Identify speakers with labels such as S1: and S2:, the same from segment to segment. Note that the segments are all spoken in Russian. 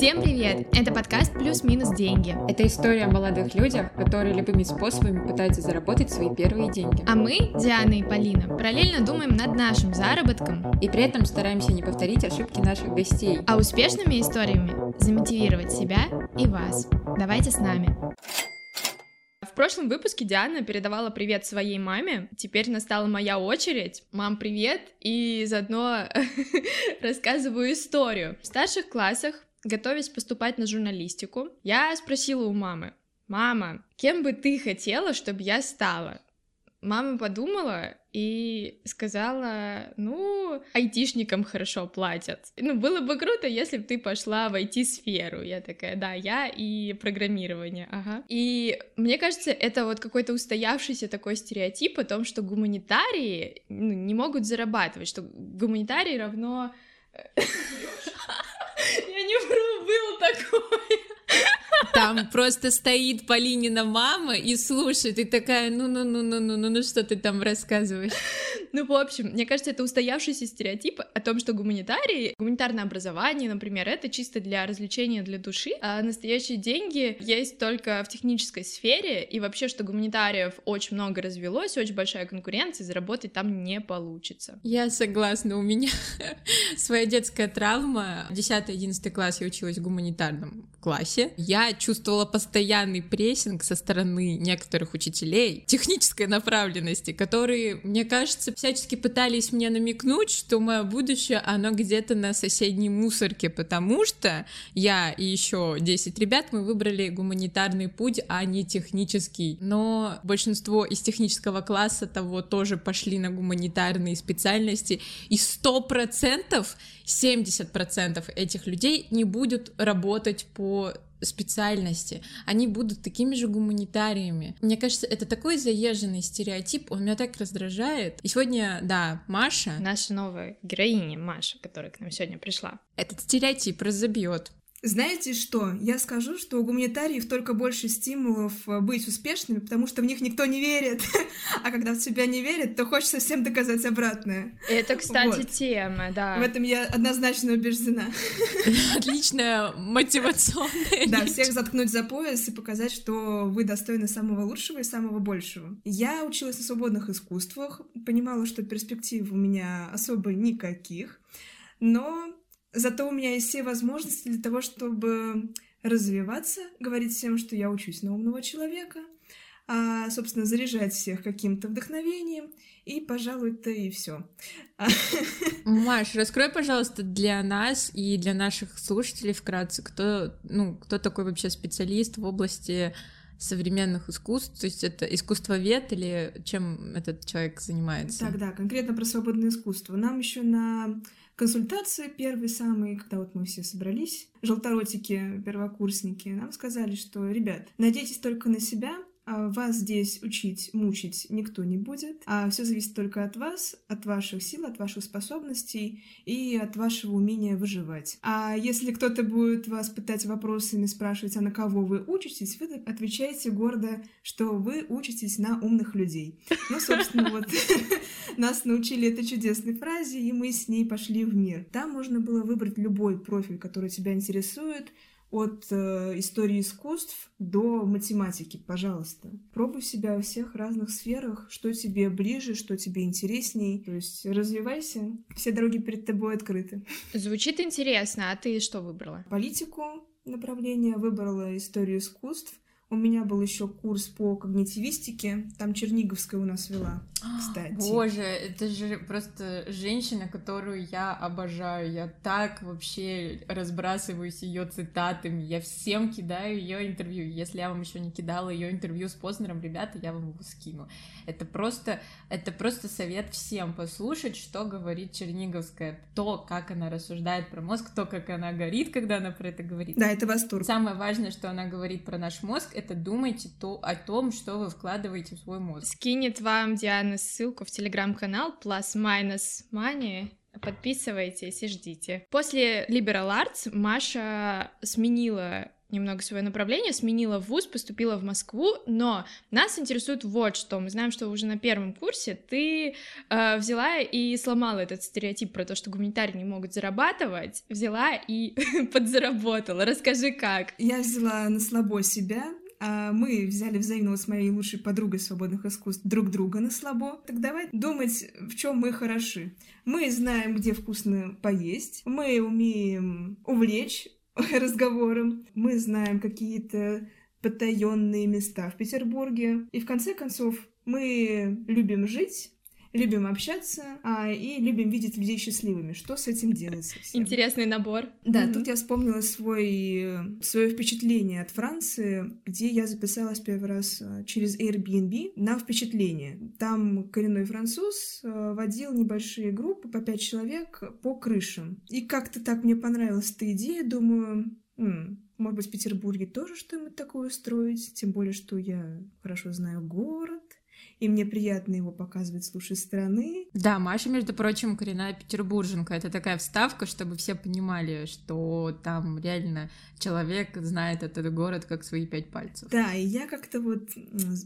S1: Всем привет! Это подкаст «Плюс-минус деньги».
S2: Это история о молодых людях, которые любыми способами пытаются заработать свои первые деньги.
S1: А мы, Диана и Полина, параллельно думаем над нашим заработком.
S2: И при этом стараемся не повторить ошибки наших гостей.
S1: А успешными историями замотивировать себя и вас. Давайте с нами. В прошлом выпуске Диана передавала привет своей маме. Теперь настала моя очередь. Мам, привет! И заодно рассказываю историю. В старших классах готовясь поступать на журналистику, я спросила у мамы, «Мама, кем бы ты хотела, чтобы я стала?» Мама подумала и сказала, ну, айтишникам хорошо платят. Ну, было бы круто, если бы ты пошла в IT-сферу. Я такая, да, я и программирование, ага. И мне кажется, это вот какой-то устоявшийся такой стереотип о том, что гуманитарии ну, не могут зарабатывать, что гуманитарий равно... Не вру, был такой.
S3: Там просто стоит Полинина мама и слушает, и такая, ну-ну-ну-ну-ну, ну что ты там рассказываешь?
S1: Ну, в общем, мне кажется, это устоявшийся стереотип о том, что гуманитарии, гуманитарное образование, например, это чисто для развлечения, для души, а настоящие деньги есть только в технической сфере, и вообще, что гуманитариев очень много развелось, очень большая конкуренция, заработать там не получится.
S3: Я согласна, у меня своя детская травма. 10-11 класс я училась в гуманитарном классе. Я чувствовала постоянный прессинг со стороны некоторых учителей технической направленности, которые, мне кажется, всячески пытались мне намекнуть, что мое будущее, оно где-то на соседней мусорке, потому что я и еще 10 ребят, мы выбрали гуманитарный путь, а не технический. Но большинство из технического класса того тоже пошли на гуманитарные специальности, и 100% 70% этих людей не будут работать по специальности, они будут такими же гуманитариями. Мне кажется, это такой заезженный стереотип, он меня так раздражает. И сегодня, да, Маша...
S1: Наша новая героиня Маша, которая к нам сегодня пришла.
S3: Этот стереотип разобьет.
S4: Знаете что? Я скажу, что у гуманитариев только больше стимулов э, быть успешными, потому что в них никто не верит. А когда в тебя не верят, то хочется всем доказать обратное.
S1: Это, кстати, вот. тема, да.
S4: В этом я однозначно убеждена.
S3: Отличная мотивационная
S4: Да, всех заткнуть за пояс и показать, что вы достойны самого лучшего и самого большего. Я училась на свободных искусствах, понимала, что перспектив у меня особо никаких, но Зато у меня есть все возможности для того, чтобы развиваться, говорить всем, что я учусь на умного человека, а, собственно, заряжать всех каким-то вдохновением, и, пожалуй, это и все.
S3: Маш, раскрой, пожалуйста, для нас и для наших слушателей вкратце, кто, ну, кто такой вообще специалист в области современных искусств, то есть это искусствовед или чем этот человек занимается?
S4: Так, да, конкретно про свободное искусство. Нам еще на консультации первый самый, когда вот мы все собрались, желторотики, первокурсники, нам сказали, что, ребят, надейтесь только на себя, вас здесь учить, мучить никто не будет, а все зависит только от вас, от ваших сил, от ваших способностей и от вашего умения выживать. А если кто-то будет вас пытать вопросами, спрашивать, а на кого вы учитесь, вы отвечаете гордо, что вы учитесь на умных людей. Ну, собственно, вот нас научили этой чудесной фразе, и мы с ней пошли в мир. Там можно было выбрать любой профиль, который тебя интересует, от э, истории искусств до математики, пожалуйста. Пробуй себя во всех разных сферах, что тебе ближе, что тебе интересней. То есть развивайся, все дороги перед тобой открыты.
S1: Звучит интересно, а ты что выбрала?
S4: Политику направление, выбрала историю искусств. У меня был еще курс по когнитивистике, там Черниговская у нас вела, кстати.
S3: Боже, это же просто женщина, которую я обожаю. Я так вообще разбрасываюсь ее цитатами, я всем кидаю ее интервью. Если я вам еще не кидала ее интервью с Познером, ребята, я вам его скину. Это просто, это просто совет всем послушать, что говорит Черниговская, то, как она рассуждает про мозг, то, как она горит, когда она про это говорит.
S4: Да, это восторг.
S3: Самое важное, что она говорит про наш мозг, это думайте то, о том, что вы вкладываете в свой мозг.
S1: Скинет вам Диана ссылку в телеграм-канал Plus Minus Money. Подписывайтесь и ждите. После Liberal Arts Маша сменила немного свое направление, сменила вуз, поступила в Москву, но нас интересует вот что. Мы знаем, что уже на первом курсе ты э, взяла и сломала этот стереотип про то, что гуманитарии не могут зарабатывать, взяла и подзаработала. Расскажи, как.
S4: Я взяла на слабо себя, мы взяли взаимно с моей лучшей подругой свободных искусств друг друга на слабо. Так давай думать, в чем мы хороши. Мы знаем, где вкусно поесть, мы умеем увлечь разговором, мы знаем какие-то потаенные места в Петербурге. И в конце концов, мы любим жить, любим общаться а, и любим видеть людей счастливыми. Что с этим делать совсем?
S1: Интересный набор.
S4: Да, mm-hmm. тут я вспомнила свой, свое впечатление от Франции, где я записалась первый раз а, через Airbnb на впечатление. Там коренной француз а, водил небольшие группы по пять человек по крышам. И как-то так мне понравилась эта идея, думаю, м-м, может быть, в Петербурге тоже что-нибудь такое строить, тем более, что я хорошо знаю город, и мне приятно его показывать с лучшей стороны.
S3: Да, Маша, между прочим, коренная петербурженка. Это такая вставка, чтобы все понимали, что там реально человек знает этот город как свои пять пальцев.
S4: Да, и я как-то вот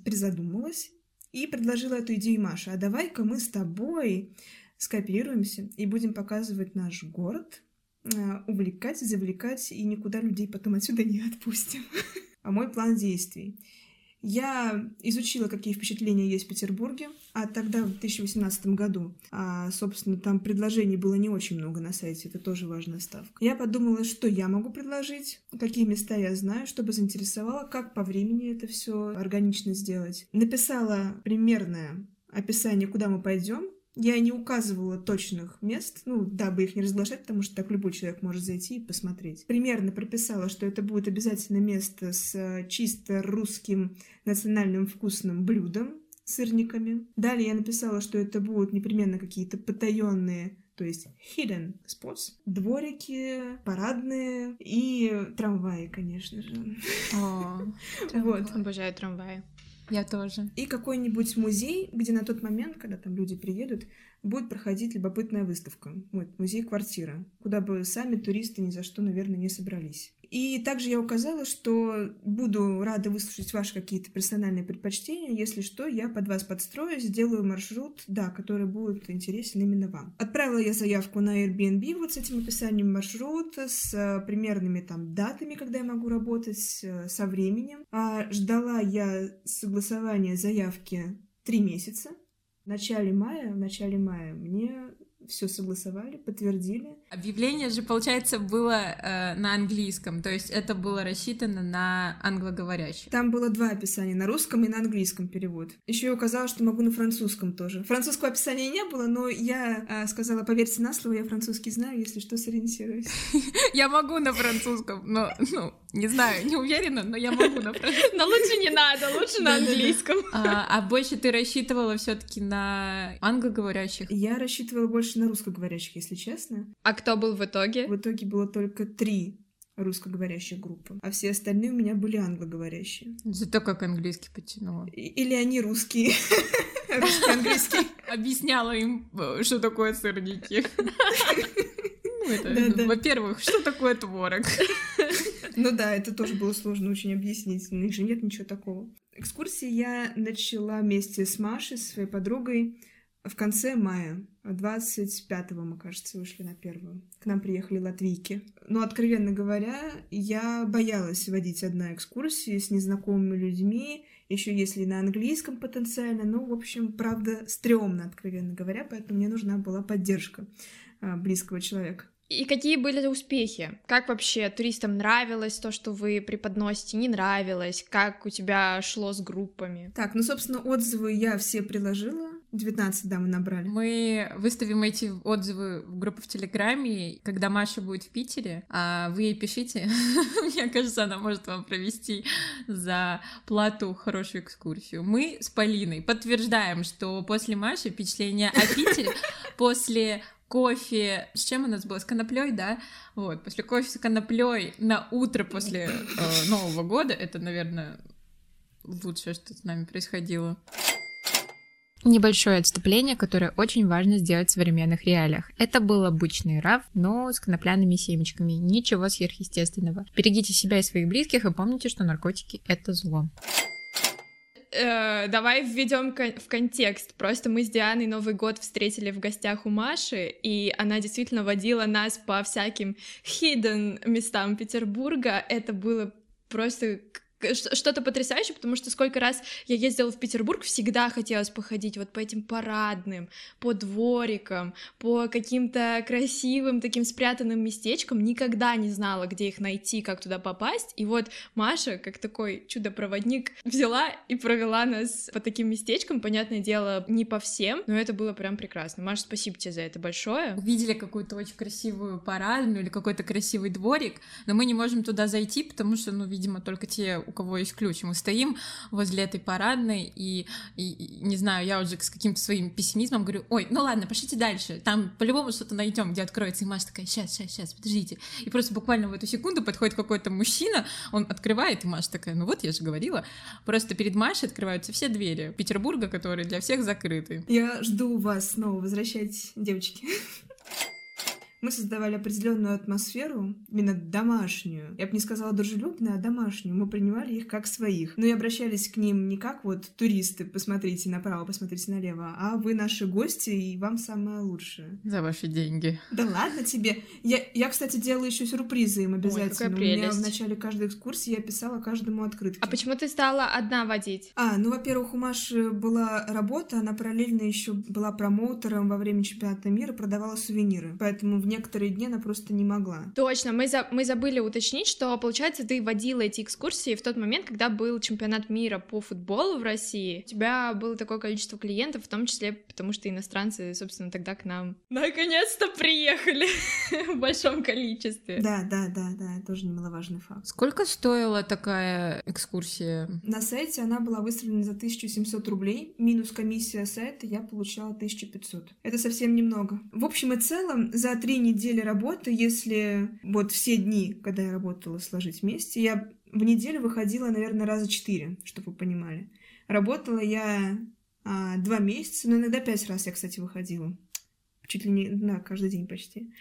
S4: призадумалась и предложила эту идею Маше. А давай-ка мы с тобой скооперируемся и будем показывать наш город, а, увлекать, завлекать и никуда людей потом отсюда не отпустим. А мой план действий. Я изучила, какие впечатления есть в Петербурге, а тогда, в 2018 году, а, собственно, там предложений было не очень много на сайте, это тоже важная ставка. Я подумала, что я могу предложить, какие места я знаю, чтобы заинтересовало, как по времени это все органично сделать. Написала примерное описание, куда мы пойдем, я не указывала точных мест, ну, дабы их не разглашать, потому что так любой человек может зайти и посмотреть. Примерно прописала, что это будет обязательно место с э, чисто русским национальным вкусным блюдом, сырниками. Далее я написала, что это будут непременно какие-то потаенные то есть hidden spots, дворики, парадные и трамваи, конечно же.
S1: О, вот. Обожаю трамваи.
S3: Я тоже.
S4: И какой-нибудь музей, где на тот момент, когда там люди приедут, будет проходить любопытная выставка. Вот, музей-квартира, куда бы сами туристы ни за что, наверное, не собрались. И также я указала, что буду рада выслушать ваши какие-то персональные предпочтения. Если что, я под вас подстрою, сделаю маршрут, да, который будет интересен именно вам. Отправила я заявку на Airbnb вот с этим описанием маршрута, с э, примерными там датами, когда я могу работать, э, со временем. А ждала я согласования заявки три месяца. В начале мая, в начале мая мне все согласовали, подтвердили.
S3: Объявление же, получается, было э, на английском, то есть это было рассчитано на англоговорящих.
S4: Там было два описания, на русском и на английском перевод. Еще я указала, что могу на французском тоже. Французского описания не было, но я э, сказала, поверьте на слово, я французский знаю, если что, сориентируюсь.
S3: Я могу на французском, но, ну, не знаю, не уверена, но я могу на.
S1: Но лучше не надо, лучше на английском.
S3: А, а больше ты рассчитывала все таки на англоговорящих?
S4: Я рассчитывала больше на русскоговорящих, если честно.
S1: А кто был в итоге?
S4: В итоге было только три русскоговорящих группы, а все остальные у меня были англоговорящие.
S3: Зато как английский потянула.
S4: Или они русские. Русский, английский.
S3: Объясняла им, э, что такое сырники. Ну, во-первых, что такое творог?
S4: Ну да, это тоже было сложно очень объяснить. У них же нет ничего такого. Экскурсии я начала вместе с Машей, своей подругой, в конце мая, 25-го, мы, кажется, вышли на первую. К нам приехали латвийки. Но, откровенно говоря, я боялась водить одна экскурсии с незнакомыми людьми, еще если на английском потенциально. Ну, в общем, правда, стрёмно, откровенно говоря, поэтому мне нужна была поддержка а, близкого человека.
S1: И какие были успехи? Как вообще туристам нравилось то, что вы преподносите, не нравилось? Как у тебя шло с группами?
S4: Так, ну, собственно, отзывы я все приложила. 19, да, мы набрали.
S3: Мы выставим эти отзывы в группу в Телеграме, когда Маша будет в Питере, а вы ей пишите. Мне кажется, она может вам провести за плату хорошую экскурсию. Мы с Полиной подтверждаем, что после Маши впечатление о Питере, после кофе. С чем у нас было? С коноплей, да? Вот, после кофе с коноплей на утро после э, Нового года это, наверное, лучшее, что с нами происходило. Небольшое отступление, которое очень важно сделать в современных реалиях. Это был обычный раф, но с конопляными семечками. Ничего сверхъестественного. Берегите себя и своих близких и помните, что наркотики — это зло.
S1: Э, давай введем в контекст. Просто мы с Дианой Новый год встретили в гостях у Маши, и она действительно водила нас по всяким hidden местам Петербурга. Это было просто что-то потрясающее, потому что сколько раз я ездила в Петербург, всегда хотелось походить вот по этим парадным, по дворикам, по каким-то красивым таким спрятанным местечкам, никогда не знала, где их найти, как туда попасть, и вот Маша, как такой чудо-проводник, взяла и провела нас по таким местечкам, понятное дело, не по всем, но это было прям прекрасно. Маша, спасибо тебе за это большое.
S3: Увидели какую-то очень красивую парадную или какой-то красивый дворик, но мы не можем туда зайти, потому что, ну, видимо, только те, у кого есть ключ. Мы стоим возле этой парадной, и, и, не знаю, я уже с каким-то своим пессимизмом говорю, ой, ну ладно, пошлите дальше, там по-любому что-то найдем, где откроется. И Маша такая, сейчас, сейчас, сейчас, подождите. И просто буквально в эту секунду подходит какой-то мужчина, он открывает, и Маша такая, ну вот, я же говорила. Просто перед Машей открываются все двери Петербурга, которые для всех закрыты.
S4: Я жду вас снова, возвращайтесь, девочки. Мы создавали определенную атмосферу, именно домашнюю. Я бы не сказала дружелюбную, а домашнюю. Мы принимали их как своих. Но и обращались к ним не как вот туристы, посмотрите направо, посмотрите налево, а вы наши гости, и вам самое лучшее.
S3: За ваши деньги.
S4: Да ладно тебе. Я, я кстати, делала еще сюрпризы им обязательно. Ой. У меня в начале каждой экскурсии я писала каждому открытки.
S1: А почему ты стала одна водить?
S4: А, ну, во-первых, у Маши была работа, она параллельно еще была промоутером во время чемпионата мира, продавала сувениры. Поэтому в некоторые дни она просто не могла.
S1: Точно, мы, за, мы забыли уточнить, что, получается, ты водила эти экскурсии в тот момент, когда был чемпионат мира по футболу в России. У тебя было такое количество клиентов, в том числе потому, что иностранцы, собственно, тогда к нам наконец-то приехали в большом количестве.
S4: Да, да, да, да, тоже немаловажный факт.
S3: Сколько стоила такая экскурсия?
S4: На сайте она была выставлена за 1700 рублей, минус комиссия сайта я получала 1500. Это совсем немного. В общем и целом, за три недели работы, если вот все дни, когда я работала, сложить вместе, я в неделю выходила, наверное, раза четыре, чтобы вы понимали. Работала я а, два месяца, но иногда пять раз я, кстати, выходила. Чуть ли не, да, каждый день почти.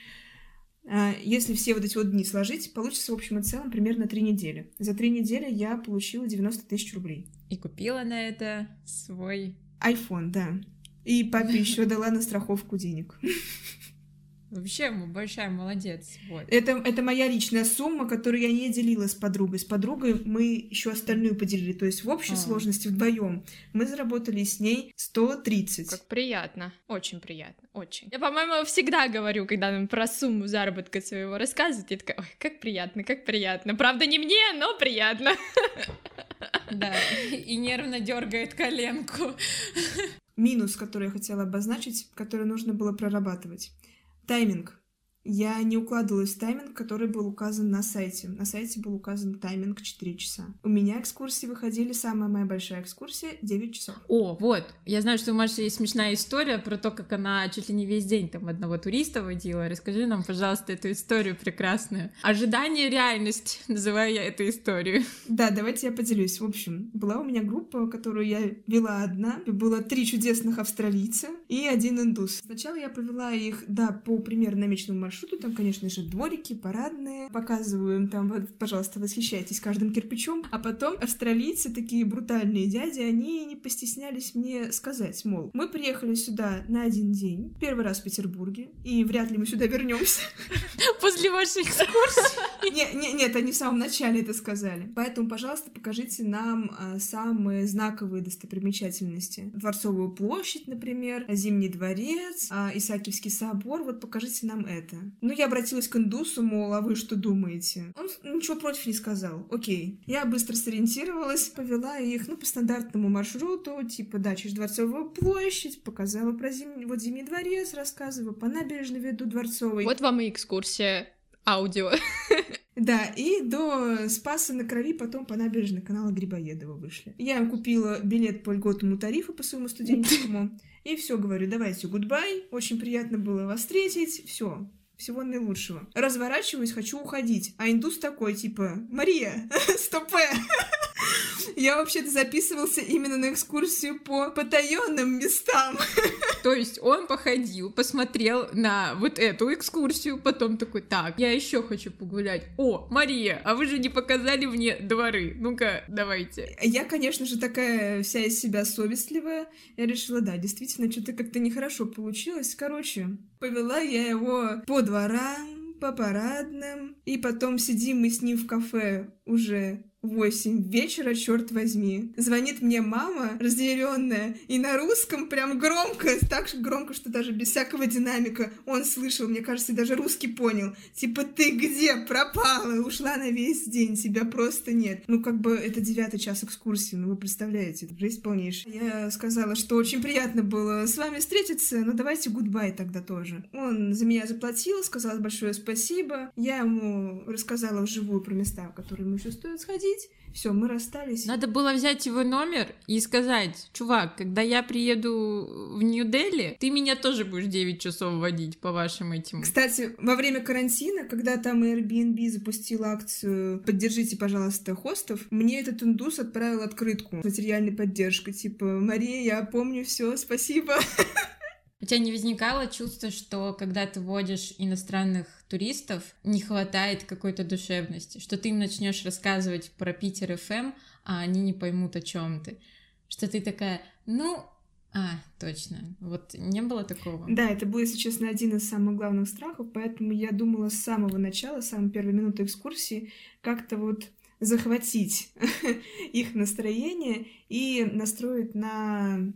S4: А, если все вот эти вот дни сложить, получится в общем и целом примерно три недели. За три недели я получила 90 тысяч рублей.
S3: И купила на это свой...
S4: iPhone, да. И папе еще дала на страховку денег.
S3: Вообще, большая молодец. Вот.
S4: Это, это моя личная сумма, которую я не делила с подругой. С подругой мы еще остальную поделили. То есть в общей а. сложности вдвоем мы заработали с ней 130.
S1: Как приятно. Очень приятно. Очень. Я, по-моему, всегда говорю, когда нам про сумму заработка своего рассказывают, я такая, ой, как приятно, как приятно. Правда, не мне, но приятно.
S3: Да, и нервно дергает коленку.
S4: Минус, который я хотела обозначить, который нужно было прорабатывать. Тайминг. Я не укладывалась в тайминг, который был указан на сайте. На сайте был указан тайминг 4 часа. У меня экскурсии выходили, самая моя большая экскурсия 9 часов.
S3: О, вот. Я знаю, что у Маши есть смешная история про то, как она чуть ли не весь день там одного туриста водила. Расскажи нам, пожалуйста, эту историю прекрасную. Ожидание реальность, называю я эту историю.
S4: Да, давайте я поделюсь. В общем, была у меня группа, которую я вела одна. Было три чудесных австралийца и один индус. Сначала я провела их, да, по примерно намеченному маршруту, маршруту. Там, конечно же, дворики, парадные. Показываю там, вот, пожалуйста, восхищайтесь каждым кирпичом. А потом австралийцы, такие брутальные дяди, они не постеснялись мне сказать, мол, мы приехали сюда на один день, первый раз в Петербурге, и вряд ли мы сюда вернемся.
S3: После вашей экскурсии?
S4: Нет, нет, нет, они в самом начале это сказали. Поэтому, пожалуйста, покажите нам а, самые знаковые достопримечательности. Дворцовую площадь, например, Зимний дворец, а, Исаакиевский собор. Вот покажите нам это. Ну, я обратилась к индусу, мол, а вы что думаете? Он ничего против не сказал. Окей. Я быстро сориентировалась, повела их, ну, по стандартному маршруту, типа, да, через Дворцовую площадь, показала про зимний, вот Зимний дворец, рассказываю, по набережной веду Дворцовой.
S1: Вот вам и экскурсия аудио.
S4: Да, и до Спаса на Крови потом по набережной канала Грибоедова вышли. Я купила билет по льготному тарифу по своему студенческому. И все, говорю, давайте, гудбай. Очень приятно было вас встретить. Все, всего наилучшего. Разворачиваюсь, хочу уходить. А индус такой, типа, Мария, стопе. Я вообще-то записывался именно на экскурсию по потаенным местам.
S3: То есть он походил, посмотрел на вот эту экскурсию, потом такой, так, я еще хочу погулять. О, Мария, а вы же не показали мне дворы. Ну-ка, давайте.
S4: Я, конечно же, такая вся из себя совестливая. Я решила, да, действительно, что-то как-то нехорошо получилось. Короче, повела я его по дворам, по парадным, и потом сидим мы с ним в кафе уже 8 вечера, черт возьми. Звонит мне мама, разъяренная, и на русском прям громко, так громко, что даже без всякого динамика он слышал, мне кажется, даже русский понял. Типа, ты где пропала? Ушла на весь день, тебя просто нет. Ну, как бы, это девятый час экскурсии, ну, вы представляете, это жизнь полнейшая. Я сказала, что очень приятно было с вами встретиться, но давайте гудбай тогда тоже. Он за меня заплатил, сказал большое спасибо. Я ему рассказала вживую про места, в которые ему еще стоит сходить, платить. Все, мы расстались.
S3: Надо было взять его номер и сказать, чувак, когда я приеду в Нью-Дели, ты меня тоже будешь 9 часов водить по вашим этим.
S4: Кстати, во время карантина, когда там Airbnb запустил акцию «Поддержите, пожалуйста, хостов», мне этот индус отправил открытку с материальной поддержкой, типа «Мария, я помню все, спасибо».
S3: У тебя не возникало чувство, что когда ты водишь иностранных туристов, не хватает какой-то душевности, что ты им начнешь рассказывать про Питер ФМ, а они не поймут, о чем ты. Что ты такая, ну, а, точно. Вот не было такого?
S4: Да, это был, если честно, один из самых главных страхов, поэтому я думала с самого начала, с самой первой минуты экскурсии, как-то вот захватить их настроение и настроить на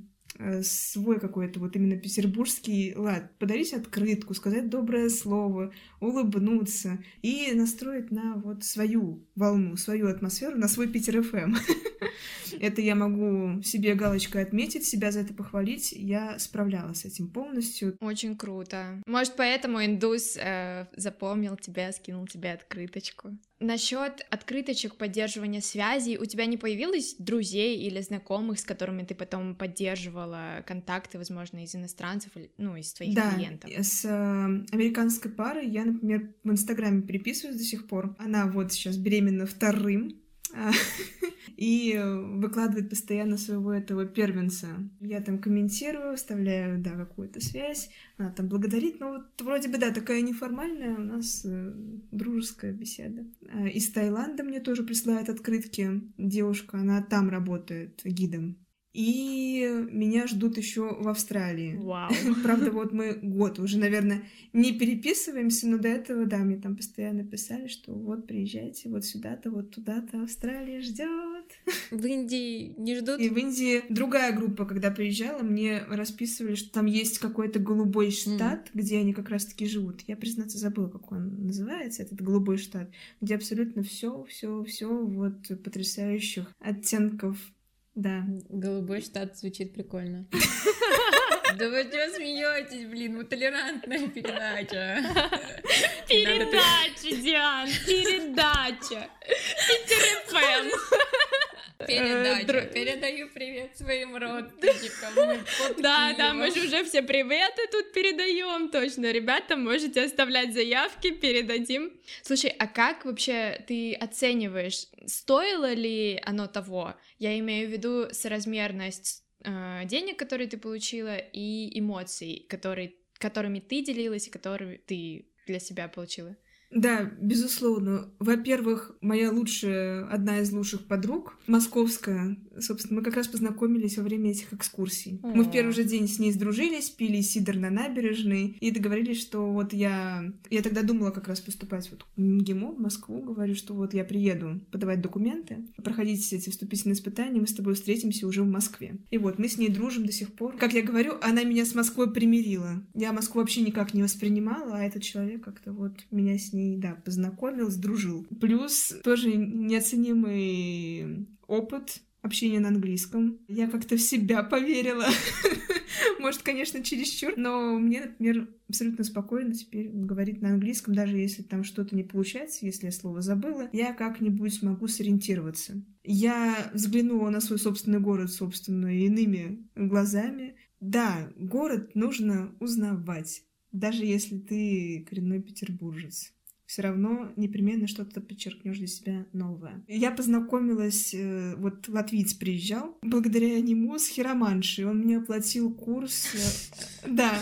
S4: свой какой-то вот именно петербургский лад. Подарить открытку, сказать доброе слово, улыбнуться и настроить на вот свою волну, свою атмосферу, на свой Питер ФМ. Это я могу себе галочкой отметить, себя за это похвалить. Я справлялась с этим полностью.
S1: Очень круто. Может, поэтому индус э, запомнил тебя, скинул тебе открыточку. Насчет открыточек поддерживания связей, у тебя не появилось друзей или знакомых, с которыми ты потом поддерживала контакты, возможно, из иностранцев, ну, из твоих
S4: да,
S1: клиентов?
S4: с э, американской парой я, например, в Инстаграме переписываюсь до сих пор. Она вот сейчас беременна вторым, и выкладывает постоянно своего этого первенца. Я там комментирую, вставляю, да, какую-то связь, она там благодарит, но вот вроде бы, да, такая неформальная у нас э, дружеская беседа. А из Таиланда мне тоже присылает открытки девушка, она там работает гидом. И меня ждут еще в Австралии.
S1: Вау.
S4: Правда, вот мы год уже, наверное, не переписываемся, но до этого, да, мне там постоянно писали, что вот приезжайте вот сюда-то, вот туда-то, Австралия ждет.
S3: В Индии не ждут?
S4: И в Индии другая группа, когда приезжала, мне расписывали, что там есть какой-то голубой штат, mm. где они как раз-таки живут. Я, признаться, забыла, как он называется, этот голубой штат, где абсолютно все, все, все вот потрясающих оттенков да.
S3: Голубой штат звучит прикольно. Да вы что смеетесь, блин, мы толерантная передача.
S1: Передача, Диан, передача. Питер
S3: Передача. Передаю привет своим родственникам.
S1: Да, да, мы же уже все приветы тут передаем, точно. Ребята, можете оставлять заявки, передадим. Слушай, а как вообще ты оцениваешь, стоило ли оно того? Я имею в виду соразмерность э, денег, которые ты получила, и эмоций, которые, которыми ты делилась и которые ты для себя получила.
S4: Да, безусловно. Во-первых, моя лучшая, одна из лучших подруг, московская, собственно, мы как раз познакомились во время этих экскурсий. Мы в первый же день с ней сдружились, пили сидр на набережной и договорились, что вот я... Я тогда думала как раз поступать вот в МГИМО, в Москву, говорю, что вот я приеду подавать документы, проходить эти вступительные испытания, мы с тобой встретимся уже в Москве. И вот мы с ней дружим до сих пор. Как я говорю, она меня с Москвой примирила. Я Москву вообще никак не воспринимала, а этот человек как-то вот меня с ней ней, да, познакомил, сдружил. Плюс тоже неоценимый опыт общения на английском. Я как-то в себя поверила. Может, конечно, чересчур, но мне, например, абсолютно спокойно теперь говорить на английском, даже если там что-то не получается, если я слово забыла, я как-нибудь могу сориентироваться. Я взглянула на свой собственный город, собственно, иными глазами. Да, город нужно узнавать, даже если ты коренной петербуржец все равно непременно что-то подчеркнешь для себя новое. Я познакомилась, э, вот латвиец приезжал, благодаря нему с хироманшей. Он мне оплатил курс. э, Да.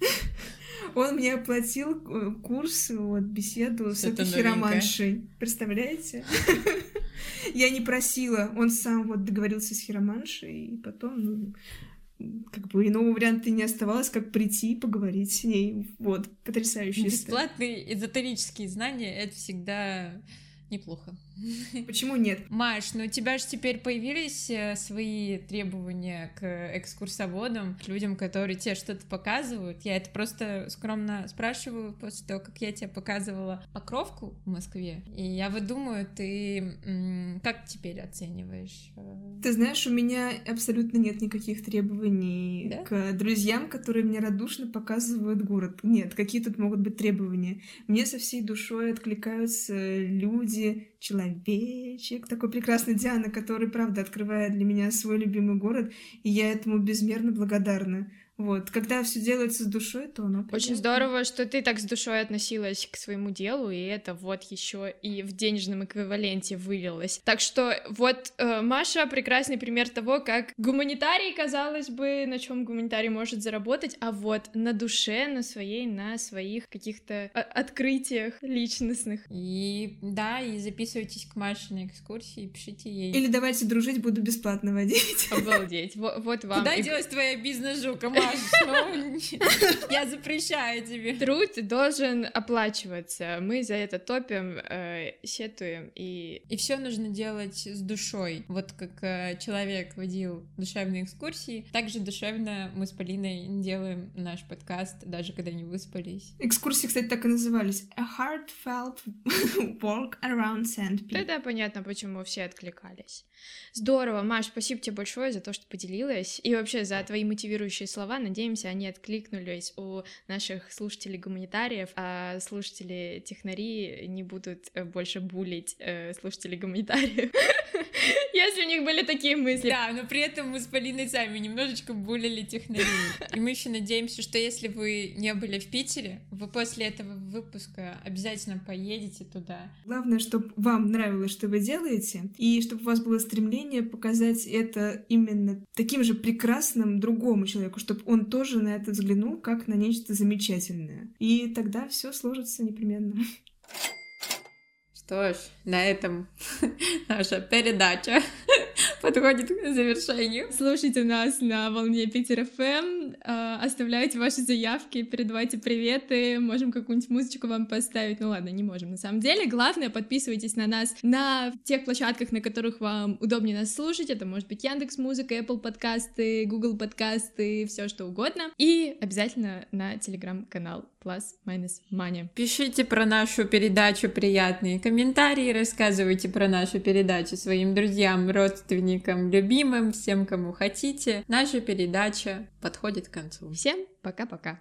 S4: Он мне оплатил э, курс, вот, беседу с этой хироманшей. Представляете? Я не просила, он сам вот договорился с хироманшей, и потом, ну, как бы иного варианта не оставалось, как прийти и поговорить с ней. Вот, потрясающая история.
S3: Бесплатные эзотерические знания — это всегда неплохо.
S4: Почему нет?
S3: Маш, ну у тебя же теперь появились э, свои требования к экскурсоводам, к людям, которые тебе что-то показывают. Я это просто скромно спрашиваю после того, как я тебе показывала покровку в Москве. И я вот думаю, ты как теперь оцениваешь? э,
S4: Ты знаешь, у меня абсолютно нет никаких требований
S3: Да?
S4: к друзьям, которые мне радушно показывают город. Нет, какие тут могут быть требования? Мне со всей душой откликаются люди, человечек, такой прекрасный Диана, который, правда, открывает для меня свой любимый город, и я этому безмерно благодарна. Вот, когда все делается с душой, то оно
S1: Очень
S4: приятно.
S1: здорово, что ты так с душой относилась к своему делу, и это вот еще и в денежном эквиваленте вылилось. Так что вот э, Маша прекрасный пример того, как гуманитарий, казалось бы, на чем гуманитарий может заработать, а вот на душе, на своей, на своих каких-то а, открытиях личностных.
S3: И да, и записывайтесь к Маше на экскурсии, пишите ей.
S4: Или давайте дружить, буду бесплатно водить.
S1: Обалдеть. Во- Вот вам.
S3: Куда
S1: и-
S3: делась твоя бизнес-жука, Маш? Я запрещаю тебе.
S1: Труд должен оплачиваться. Мы за это топим, э, сетуем и
S3: И все нужно делать с душой. Вот как э, человек водил душевные экскурсии, так же душевно мы с Полиной делаем наш подкаст, даже когда не выспались.
S4: Экскурсии, кстати, так и назывались. A heartfelt walk around Sandpit.
S1: Тогда понятно, почему все откликались. Здорово, Маш, спасибо тебе большое за то, что поделилась. И вообще за твои мотивирующие слова. Надеемся, они откликнулись у наших слушателей-гуманитариев, а слушатели-технари не будут э, больше булить э, слушателей-гуманитариев. Если у них были такие мысли.
S3: Да, но при этом мы с Полиной сами немножечко булили технарей. И мы еще надеемся, что если вы не были в Питере, вы после этого выпуска обязательно поедете туда.
S4: Главное, чтобы вам нравилось, что вы делаете, и чтобы у вас было стремление показать это именно таким же прекрасным другому человеку, чтобы он тоже на это взглянул как на нечто замечательное. И тогда все сложится непременно.
S3: Что ж, на этом наша передача подходит к завершению.
S1: Слушайте нас на волне Питер ФМ, оставляйте ваши заявки, передавайте приветы, можем какую-нибудь музычку вам поставить. Ну ладно, не можем на самом деле. Главное, подписывайтесь на нас на тех площадках, на которых вам удобнее нас слушать. Это может быть Яндекс Музыка, Apple подкасты, Google подкасты, все что угодно. И обязательно на телеграм-канал Plus Minus Money.
S3: Пишите про нашу передачу приятные комментарии, рассказывайте про нашу передачу своим друзьям, родственникам, любимым, всем, кому хотите. Наша передача подходит к концу.
S1: Всем пока-пока.